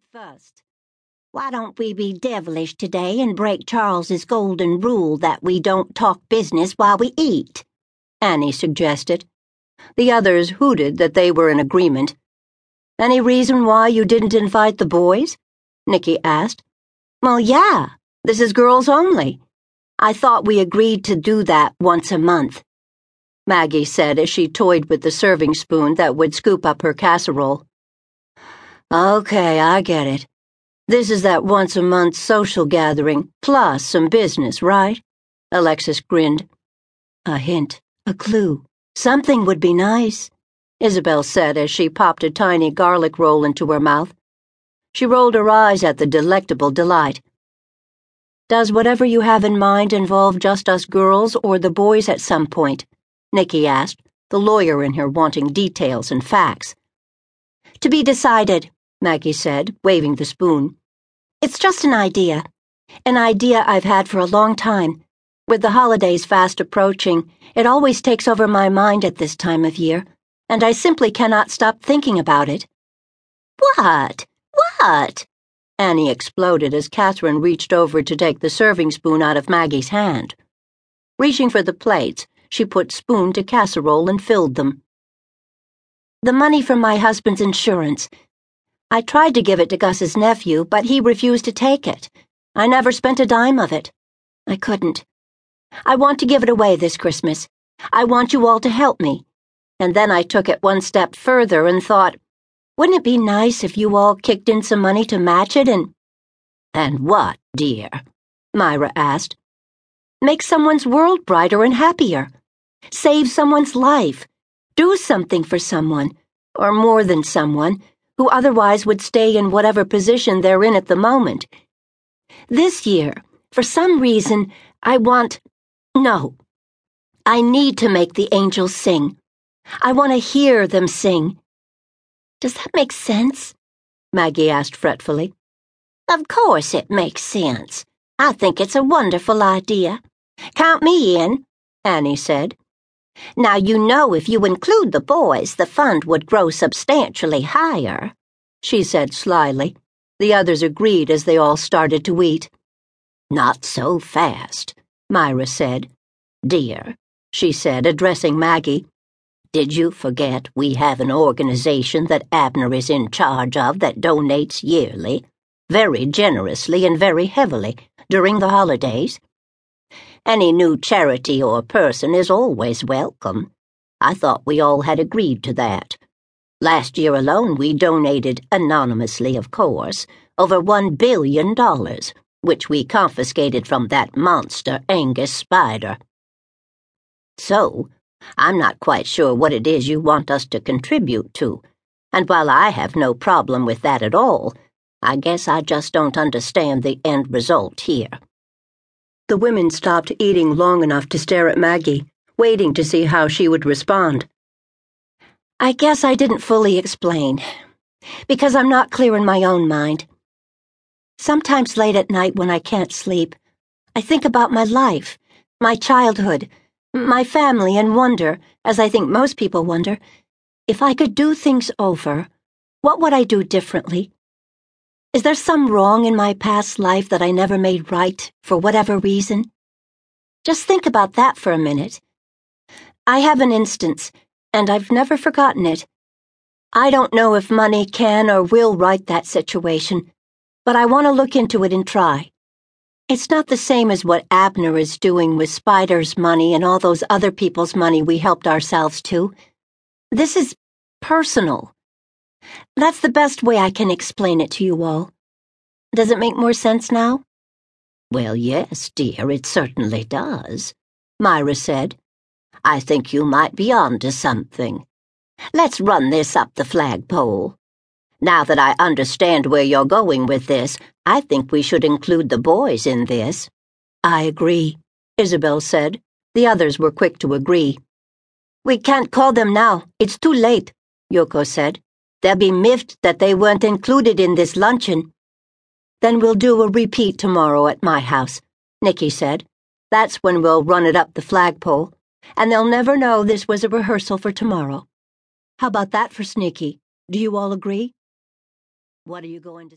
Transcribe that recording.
eat first. Why don't we be devilish today and break Charles's golden rule that we don't talk business while we eat? Annie suggested. The others hooted that they were in agreement. Any reason why you didn't invite the boys? Nicky asked. Well, yeah, this is girls only. I thought we agreed to do that once a month. Maggie said as she toyed with the serving spoon that would scoop up her casserole. Okay, I get it. This is that once a month social gathering, plus some business, right? Alexis grinned. A hint, a clue. Something would be nice, Isabelle said as she popped a tiny garlic roll into her mouth. She rolled her eyes at the delectable delight. Does whatever you have in mind involve just us girls or the boys at some point? Nicky asked, the lawyer in her wanting details and facts. To be decided, Maggie said, waving the spoon. It's just an idea. An idea I've had for a long time. With the holidays fast approaching, it always takes over my mind at this time of year, and I simply cannot stop thinking about it. What? What? Annie exploded as Kathryn reached over to take the serving spoon out of Maggie's hand. Reaching for the plates, she put spoon to casserole and filled them. The money from my husband's insurance. I tried to give it to Gus's nephew, but he refused to take it. I never spent a dime of it. I couldn't. I want to give it away this Christmas. I want you all to help me. And then I took it one step further and thought, wouldn't it be nice if you all kicked in some money to match it and. And what, dear? Myra asked. Make someone's world brighter and happier. Save someone's life. Do something for someone, or more than someone who otherwise would stay in whatever position they're in at the moment. This year, for some reason, I want. No. I need to make the angels sing. I want to hear them sing. Does that make sense? Maggie asked fretfully. Of course it makes sense. I think it's a wonderful idea. Count me in, Annie said. Now, you know if you include the boys, the fund would grow substantially higher, she said slyly. The others agreed as they all started to eat. Not so fast, Myra said. Dear, she said, addressing Maggie, did you forget we have an organization that Abner is in charge of that donates yearly, very generously and very heavily, during the holidays? Any new charity or person is always welcome. I thought we all had agreed to that. Last year alone, we donated, anonymously, of course, over one billion dollars, which we confiscated from that monster Angus Spider. So, I'm not quite sure what it is you want us to contribute to, and while I have no problem with that at all, I guess I just don't understand the end result here. The women stopped eating long enough to stare at Maggie, waiting to see how she would respond. I guess I didn't fully explain, because I'm not clear in my own mind. Sometimes late at night when I can't sleep, I think about my life, my childhood, my family, and wonder, as I think most people wonder, if I could do things over, what would I do differently? Is there some wrong in my past life that I never made right for whatever reason? Just think about that for a minute. I have an instance, and I've never forgotten it. I don't know if money can or will right that situation, but I want to look into it and try. It's not the same as what Abner is doing with Spider's money and all those other people's money we helped ourselves to. This is personal. That's the best way I can explain it to you all. Does it make more sense now? Well, yes, dear, it certainly does, Myra said. I think you might be on to something. Let's run this up the flagpole. Now that I understand where you're going with this, I think we should include the boys in this. I agree, Isabelle said. The others were quick to agree. We can't call them now. It's too late, Yoko said. They'll be miffed that they weren't included in this luncheon. Then we'll do a repeat tomorrow at my house, Nicky said. That's when we'll run it up the flagpole, and they'll never know this was a rehearsal for tomorrow. How about that for sneaky? Do you all agree? What are you going to